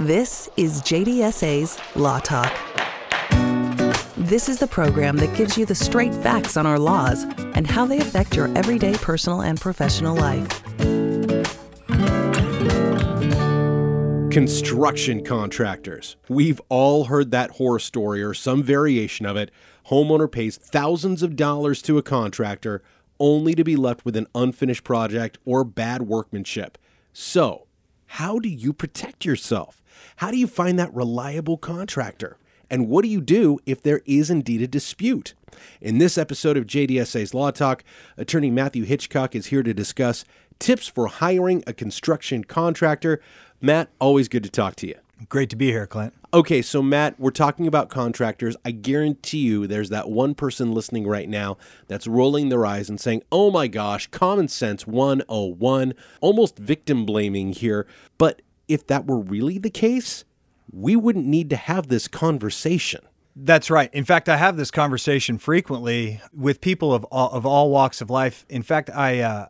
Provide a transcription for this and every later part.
This is JDSA's Law Talk. This is the program that gives you the straight facts on our laws and how they affect your everyday personal and professional life. Construction contractors. We've all heard that horror story or some variation of it. Homeowner pays thousands of dollars to a contractor only to be left with an unfinished project or bad workmanship. So, how do you protect yourself? How do you find that reliable contractor? And what do you do if there is indeed a dispute? In this episode of JDSA's Law Talk, attorney Matthew Hitchcock is here to discuss tips for hiring a construction contractor. Matt, always good to talk to you. Great to be here, Clint. Okay, so Matt, we're talking about contractors. I guarantee you there's that one person listening right now that's rolling their eyes and saying, oh my gosh, common sense 101, almost victim blaming here. But if that were really the case, we wouldn't need to have this conversation. That's right. In fact, I have this conversation frequently with people of all, of all walks of life. In fact, I uh,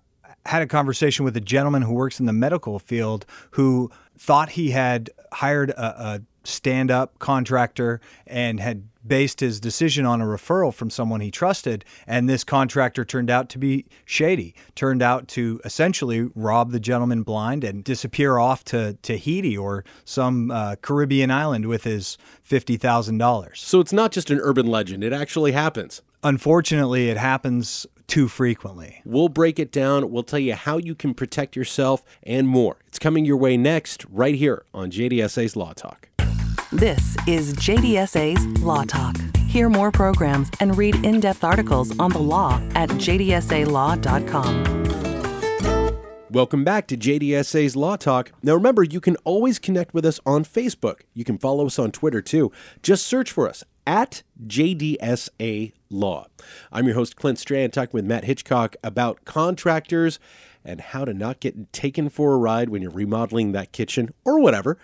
had a conversation with a gentleman who works in the medical field who thought he had hired a, a stand up contractor and had based his decision on a referral from someone he trusted. And this contractor turned out to be shady, turned out to essentially rob the gentleman blind and disappear off to Tahiti or some uh, Caribbean island with his $50,000. So it's not just an urban legend, it actually happens. Unfortunately, it happens too frequently. We'll break it down. We'll tell you how you can protect yourself and more. It's coming your way next, right here on JDSA's Law Talk. This is JDSA's Law Talk. Hear more programs and read in depth articles on the law at jdsalaw.com. Welcome back to JDSA's Law Talk. Now remember, you can always connect with us on Facebook. You can follow us on Twitter too. Just search for us at JDSA Law. I'm your host, Clint Strand, talking with Matt Hitchcock about contractors and how to not get taken for a ride when you're remodeling that kitchen or whatever.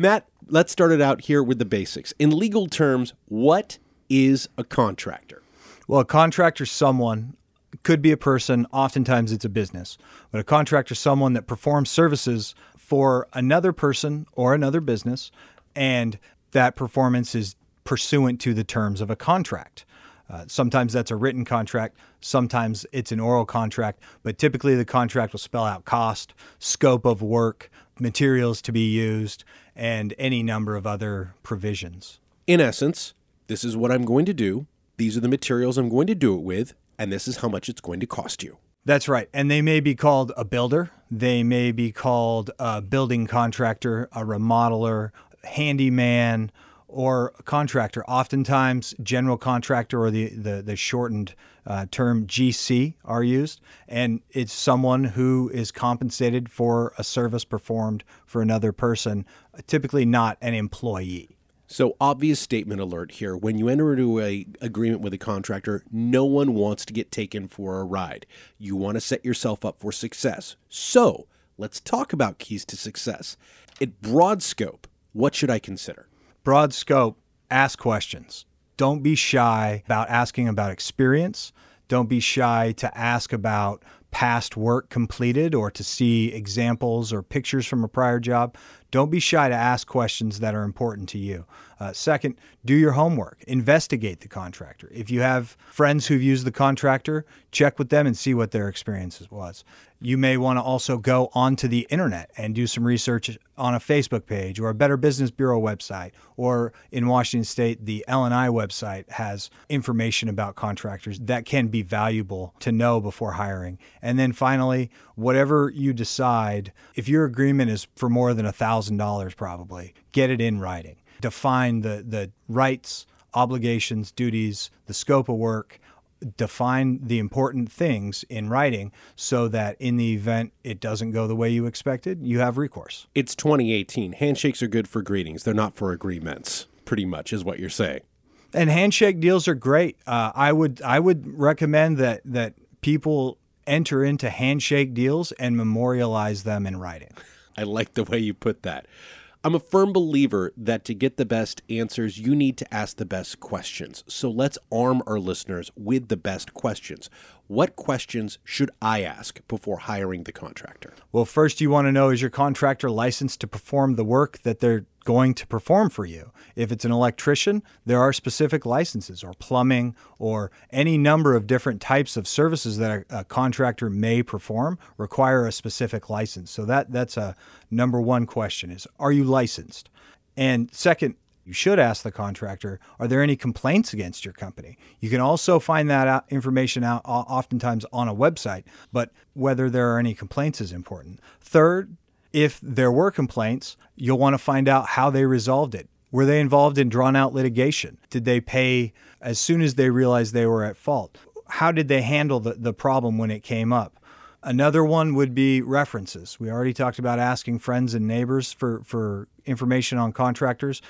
Matt, let's start it out here with the basics. In legal terms, what is a contractor? Well, a contractor is someone, could be a person, oftentimes it's a business, but a contractor is someone that performs services for another person or another business, and that performance is pursuant to the terms of a contract. Uh, sometimes that's a written contract, sometimes it's an oral contract, but typically the contract will spell out cost, scope of work, materials to be used, and any number of other provisions. In essence, this is what I'm going to do, these are the materials I'm going to do it with, and this is how much it's going to cost you. That's right. And they may be called a builder, they may be called a building contractor, a remodeler, handyman, or contractor. Oftentimes, general contractor or the, the, the shortened uh, term GC are used, and it's someone who is compensated for a service performed for another person, typically not an employee. So obvious statement alert here. When you enter into a agreement with a contractor, no one wants to get taken for a ride. You want to set yourself up for success. So let's talk about keys to success. At broad scope, what should I consider? Broad scope, ask questions. Don't be shy about asking about experience. Don't be shy to ask about past work completed or to see examples or pictures from a prior job. Don't be shy to ask questions that are important to you. Uh, second, do your homework. Investigate the contractor. If you have friends who've used the contractor, check with them and see what their experience was. You may want to also go onto the internet and do some research on a Facebook page or a Better Business Bureau website, or in Washington State, the L&I website has information about contractors that can be valuable to know before hiring. And then finally, whatever you decide, if your agreement is for more than $1,000 probably, get it in writing. Define the, the rights, obligations, duties, the scope of work, define the important things in writing so that in the event it doesn't go the way you expected, you have recourse. It's 2018. Handshakes are good for greetings, they're not for agreements, pretty much, is what you're saying. And handshake deals are great. Uh, I would I would recommend that that people enter into handshake deals and memorialize them in writing. I like the way you put that. I'm a firm believer that to get the best answers, you need to ask the best questions. So let's arm our listeners with the best questions. What questions should I ask before hiring the contractor? Well, first, you want to know is your contractor licensed to perform the work that they're going to perform for you? If it's an electrician, there are specific licenses, or plumbing, or any number of different types of services that a, contractor may perform require a specific license. So that that's a number one question: is Are you licensed? And second, you should ask the contractor, are there any complaints against your company? You can also find that out, information out oftentimes on a website, but whether there are any complaints is important. Third, if there were complaints, you'll want to find out how they resolved it. Were they involved in drawn out litigation? Did they pay as soon as they realized they were at fault? How did they handle the, the problem when it came up? Another one would be references. We already talked about asking friends and neighbors for, for information on contractors.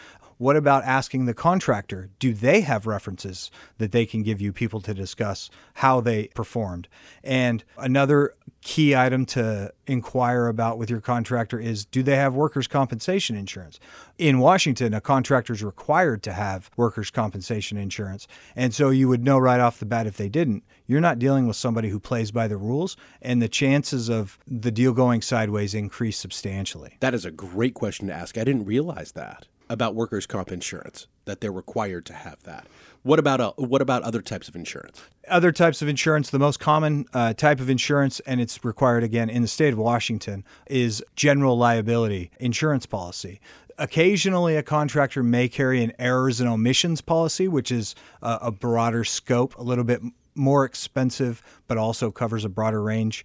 What about asking the contractor? Do they have references that they can give you people to discuss how they performed? And another key item to inquire about with your contractor is do they have workers' compensation insurance? In Washington, a contractor is required to have workers' compensation insurance. And so you would know right off the bat if they didn't, you're not dealing with somebody who plays by the rules, and the chances of the deal going sideways increase substantially. That is a great question to ask. I didn't realize that about workers' comp insurance that they're required to have that. What about uh, what about other types of insurance? Other types of insurance, the most common uh, type of insurance, and it's required again in the state of Washington, is general liability insurance policy. Occasionally, a contractor may carry an errors and omissions policy, which is a, a broader scope, a little bit more expensive, but also covers a broader range.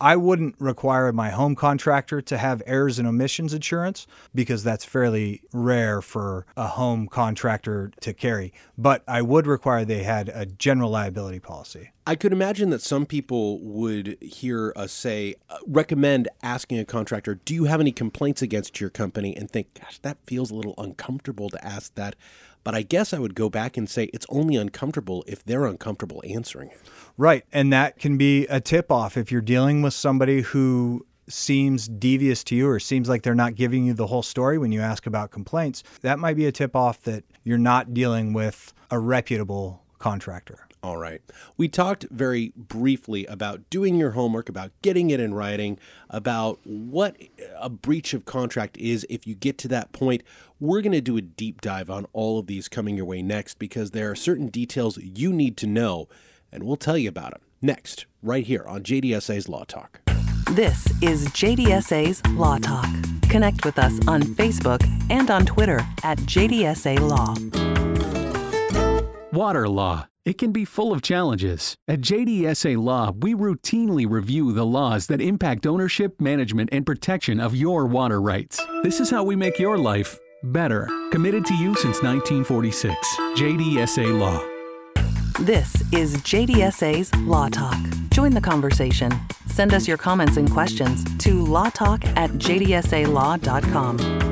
I wouldn't require my home contractor to have errors and omissions insurance because that's fairly rare for a home contractor to carry. But I would require they had a general liability policy. I could imagine that some people would hear us say, uh, recommend asking a contractor, Do you have any complaints against your company? and think, Gosh, that feels a little uncomfortable to ask that. But I guess I would go back and say it's only uncomfortable if they're uncomfortable answering it. Right. And that can be a tip off if you're dealing with somebody who seems devious to you or seems like they're not giving you the whole story when you ask about complaints. That might be a tip off that you're not dealing with a reputable contractor. All right. We talked very briefly about doing your homework, about getting it in writing, about what a breach of contract is if you get to that point. We're going to do a deep dive on all of these coming your way next because there are certain details you need to know and we'll tell you about them next, right here on JDSA's Law Talk. This is JDSA's Law Talk. Connect with us on Facebook and on Twitter at JDSA Law. Water law. It can be full of challenges. At JDSA Law, we routinely review the laws that impact ownership, management, and protection of your water rights. This is how we make your life better. Committed to you since 1946. JDSA Law. This is JDSA's Law Talk. Join the conversation. Send us your comments and questions to lawtalk at jdsalaw.com.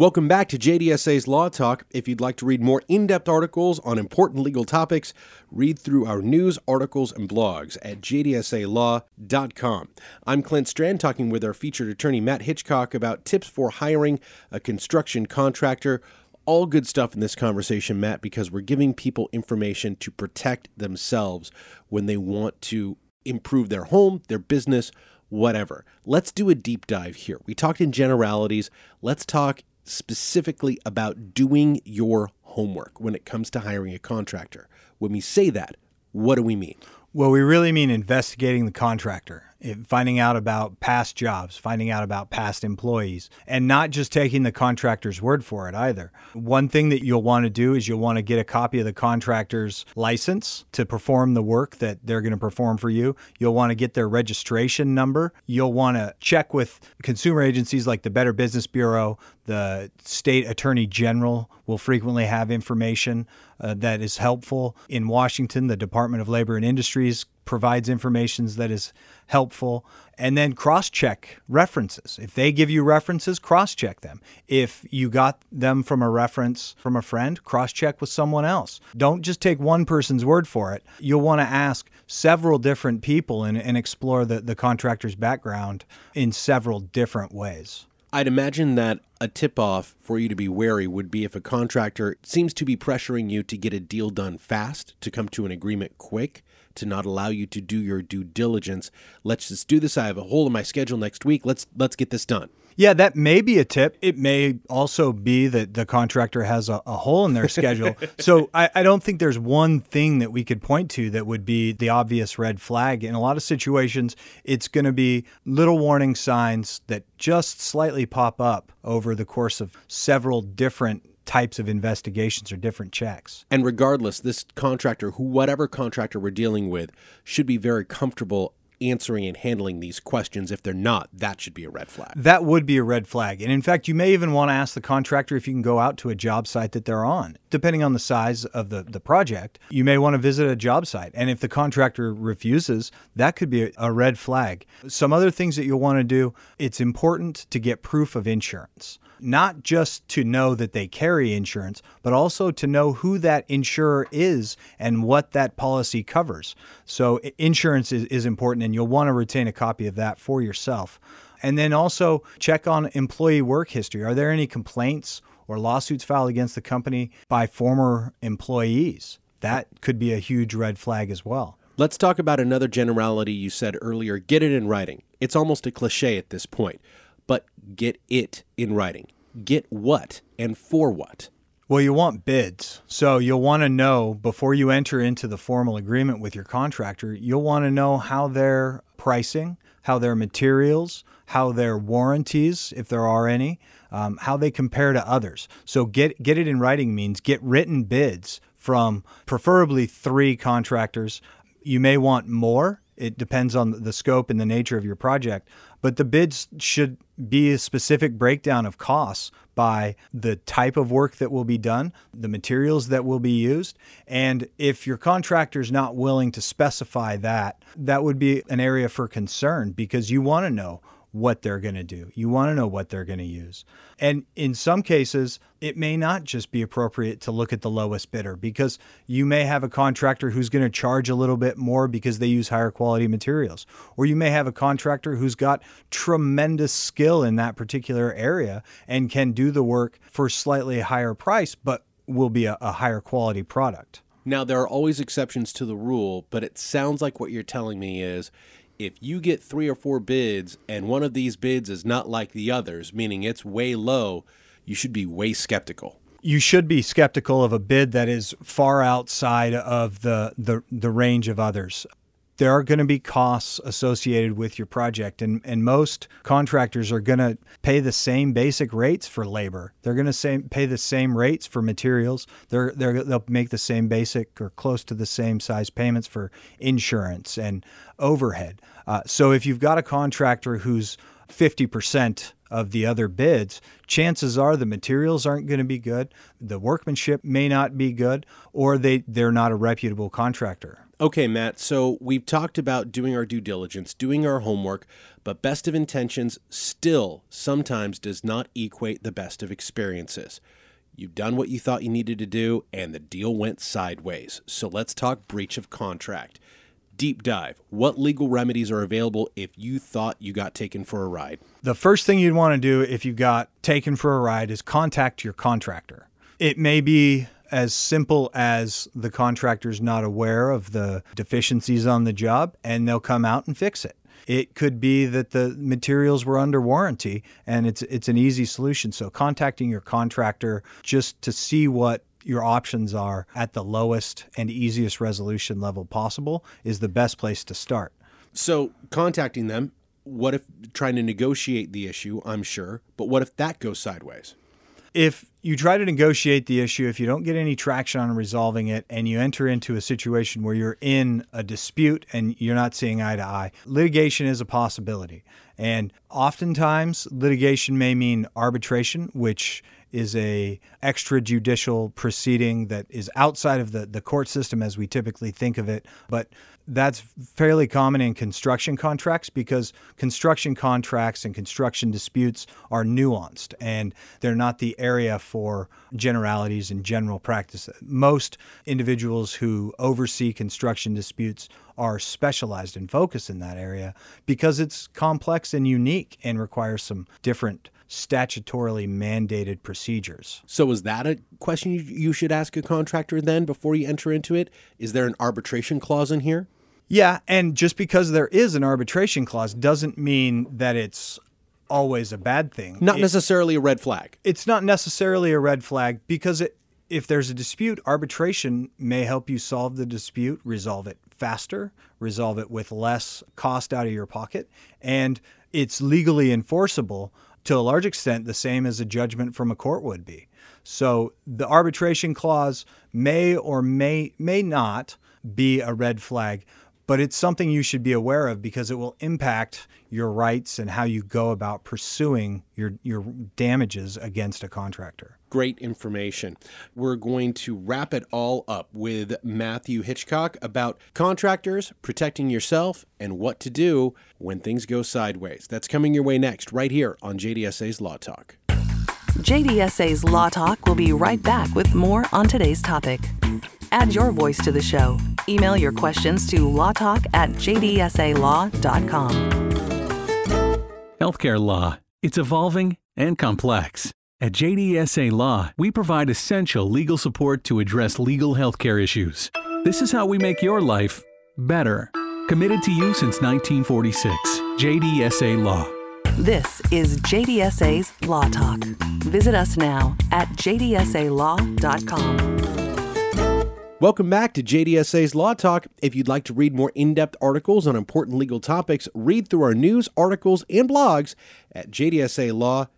Welcome back to JDSA's Law Talk. If you'd like to read more in depth articles on important legal topics, read through our news, articles, and blogs at jdsalaw.com. I'm Clint Strand talking with our featured attorney Matt Hitchcock about tips for hiring a construction contractor all good stuff in this conversation, Matt, because we're giving people information to protect themselves when they want to improve their home, their business, whatever. Let's do a deep dive here. We talked in generalities. Let's talk specifically about doing your homework when it comes to hiring a contractor. When we say that, what do we mean? Well, we really mean investigating the contractor eh, finding out about past jobs, finding out about past employees, and not just taking the contractor's word for it either. One thing that you'll want to do is you'll want to get a copy of the contractor's license to perform the work that they're going to perform for you. You'll want to get their registration number. You'll want to check with consumer agencies like the Better Business Bureau, the state attorney general will frequently have information uh, that is helpful. In Washington, the Department of Labor and Industries provides information that is helpful. And then cross check references. If they give you references, cross check them. If you got them from a reference from a friend, cross check with someone else. Don't just take one person's word for it. You'll want to ask several different people and, and explore the, the contractor's background in several different ways. I'd imagine that a tip off for you to be wary would be if a contractor seems to be pressuring you to get a deal done fast, to come to an agreement quick to not allow you to do your due diligence. Let's just do this. I have a hole in my schedule next week. Let's let's get this done. Yeah, that may be a tip. It may also be that the contractor has a, a hole in their schedule. so I, I, don't think there's one thing that we could point to that would be the obvious red flag. In a lot of situations, it's going to be little warning signs that just slightly pop up over the course of several different types of investigations or different checks. And regardless, this contractor, who whatever contractor we're dealing with, should be very comfortable answering and handling these questions. If they're not, that should be a red flag. That would be a red flag. And in fact, you may even want to ask the contractor if you can go out to a job site that they're on. Depending on the size of the, the project, you may want to visit a job site. And if the contractor refuses, that could be a, a red flag. Some other things that you'll want to do it's important to get proof of insurance not just to know that they carry insurance, but also to know who that insurer is and what that policy covers. So, insurance is, is important, and you'll want to retain a copy of that for yourself. And then also check on employee work history. Are there any complaints or lawsuits filed against the company by former employees? That could be a huge red flag as well. Let's talk about another generality you said earlier get it in writing. It's almost a cliche at this point but get it in writing. Get what and for what? Well, you want bids. So you'll want to know before you enter into the formal agreement with your contractor, you'll want to know how their pricing, how their materials, how their warranties, if there are any, um, how they compare to others. So get get it in writing means get written bids from preferably three contractors. You may want more. It depends on the scope and the nature of your project, but the bids should be a specific breakdown of costs by the type of work that will be done, the materials that will be used, and if your contractor is not willing to specify that, that would be an area for concern because you want to know what they're going to do. You want to know what they're going to use. And in some cases, it may not just be appropriate to look at the lowest bidder because you may have a contractor who's going to charge a little bit more because they use higher quality materials. Or you may have a contractor who's got tremendous skill in that particular area and can do the work for slightly higher price, but will be a, a higher quality product. Now, there are always exceptions to the rule, but it sounds like what you're telling me is if you get three or four bids and one of these bids is not like the others, meaning it's way low, you should be way skeptical. You should be skeptical of a bid that is far outside of the, the, the range of others there are going to be costs associated with your project and, and most contractors are going to pay the same basic rates for labor. They're going to pay the same rates for materials. They're, they're, they'll make the same basic or close to the same size payments for insurance and overhead. Uh, so if you've got a contractor who's 50% of the other bids, chances are the materials aren't going to be good, the workmanship may not be good, or they, they're not a reputable contractor. Okay, Matt, so we've talked about doing our due diligence, doing our homework, but best of intentions still sometimes does not equate the best of experiences. You've done what you thought you needed to do, and the deal went sideways. So let's talk breach of contract. Deep dive. What legal remedies are available if you thought you got taken for a ride? The first thing you'd want to do if you got taken for a ride is contact your contractor. It may be as simple as the contractor's not aware of the deficiencies on the job and they'll come out and fix it. It could be that the materials were under warranty and it's it's an easy solution. So contacting your contractor just to see what your options are at the lowest and easiest resolution level possible is the best place to start. So contacting them, what if trying to negotiate the issue, I'm sure, but what if that goes sideways? if you try to negotiate the issue, if you don't get any traction on resolving it, and you enter into a situation where you're in a dispute and you're not seeing eye to eye, litigation is a possibility. And oftentimes, litigation may mean arbitration, which is a extrajudicial proceeding that is outside of the, the court system as we typically think of it. But that's fairly common in construction contracts because construction contracts and construction disputes are nuanced and they're not the area for generalities and general practice. Most individuals who oversee construction disputes are specialized and focused in that area because it's complex and unique and requires some different statutorily mandated procedures. So, is that a question you should ask a contractor then before you enter into it? Is there an arbitration clause in here? Yeah, and just because there is an arbitration clause doesn't mean that it's always a bad thing. Not It- necessarily a red flag. it's not necessarily a red flag because it, if there's a dispute, arbitration may help you solve the dispute, resolve it faster, resolve it with less cost out of your pocket, and it's legally enforceable to a large extent, the same as a judgment from a court would be. So the arbitration clause may or may may not be a red flag, but it's something you should be aware of because it will impact your rights and how you go about pursuing your your damages against a contractor. Great information. We're going to wrap it all up with Matthew Hitchcock about contractors, protecting yourself, and what to do when things go sideways. That's coming your way next, right here on JDSA's Law Talk. JDSA's Law Talk will be right back with more on today's topic. Add your voice to the show. Email your questions to lawtalk at jdsalaw.com. Healthcare law. It's evolving and complex. At JDSA Law, we provide essential legal support to address legal healthcare issues. This is how we make your life better. Committed to you since 1946. JDSA Law. This is JDSA's Law Talk. Visit us now at jdsalaw.com. Welcome back to JDSA's Law Talk. If you'd like to read more in depth articles on important legal topics, read through our news, articles, and blogs at jdsalaw.com.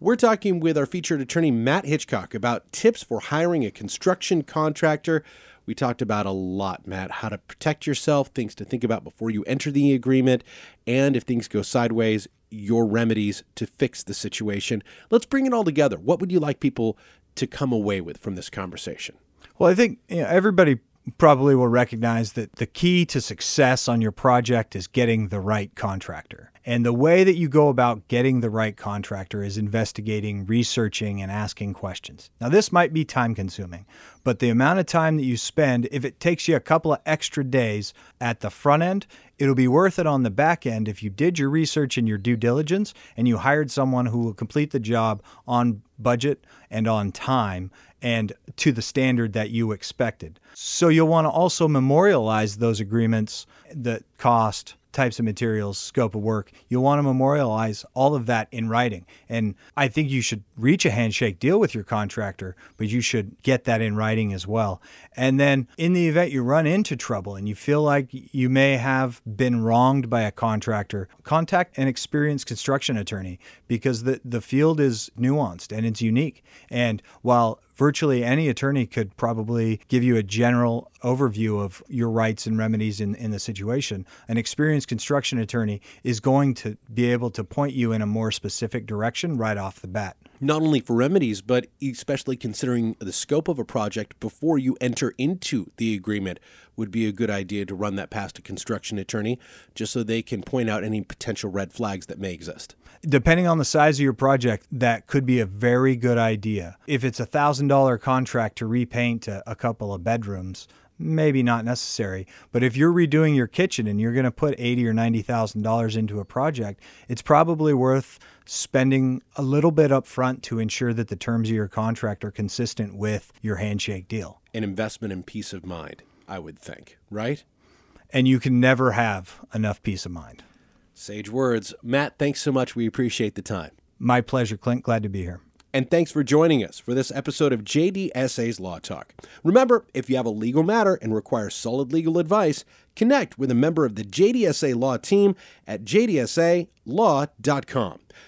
We're talking with our featured attorney, Matt Hitchcock, about tips for hiring a construction contractor. We talked about a lot, Matt, how to protect yourself, things to think about before you enter the agreement, and if things go sideways, your remedies to fix the situation. Let's bring it all together. What would you like people to come away with from this conversation? Well, I think you know, everybody probably will recognize that the key to success on your project is getting the right contractor. And the way that you go about getting the right contractor is investigating, researching, and asking questions. Now, this might be time consuming, but the amount of time that you spend, if it takes you a couple of extra days at the front end, it'll be worth it on the back end if you did your research and your due diligence and you hired someone who will complete the job on budget and on time and to the standard that you expected. So you'll want to also memorialize those agreements, the cost, types of materials, scope of work. You'll want to memorialize all of that in writing. And I think you should reach a handshake deal with your contractor, but you should get that in writing as well. And then in the event you run into trouble and you feel like you may have been wronged by a contractor, contact an experienced construction attorney because the, the field is nuanced and it's unique. And while virtually any attorney could probably give you a general overview of your rights and remedies in, in the situation. An experienced construction attorney is going to be able to point you in a more specific direction right off the bat. Not only for remedies, but especially considering the scope of a project before you enter into the agreement, would be a good idea to run that past a construction attorney just so they can point out any potential red flags that may exist. Depending on the size of your project, that could be a very good idea. If it's a $1,000 contract to repaint a, a couple of bedrooms, maybe not necessary. But if you're redoing your kitchen and you're going to put eighty or ninety thousand dollars into a project, it's probably worth spending a little bit up front to ensure that the terms of your contract are consistent with your handshake deal. An investment in peace of mind, I would think, right? And you can never have enough peace of mind. Sage words. Matt, thanks so much. We appreciate the time. My pleasure, Clint. Glad to be here. And thanks for joining us for this episode of JDSA's Law Talk. Remember, if you have a legal matter and require solid legal advice, connect with a member of the JDSA Law team at jdsalaw.com.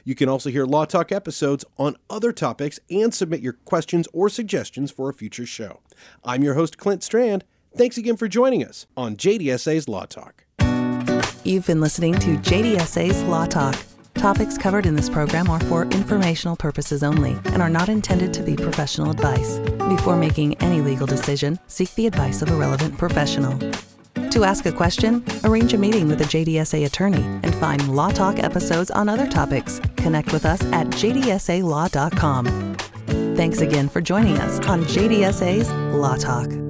You can also hear Law Talk episodes on other topics and submit your questions or suggestions for a future show. I'm your host, Clint Strand. Thanks again for joining us on JDSA's Law Talk. You've been listening to JDSA's Law Talk. Topics covered in this program are for informational purposes only and are not intended to be professional advice. Before making any legal decision, seek the advice of a relevant professional. To ask a question, arrange a meeting with a JDSA attorney and find Law Talk episodes on other topics. Connect with us at jdsalaw.com. Thanks again for joining us on JDSA's Law Talk.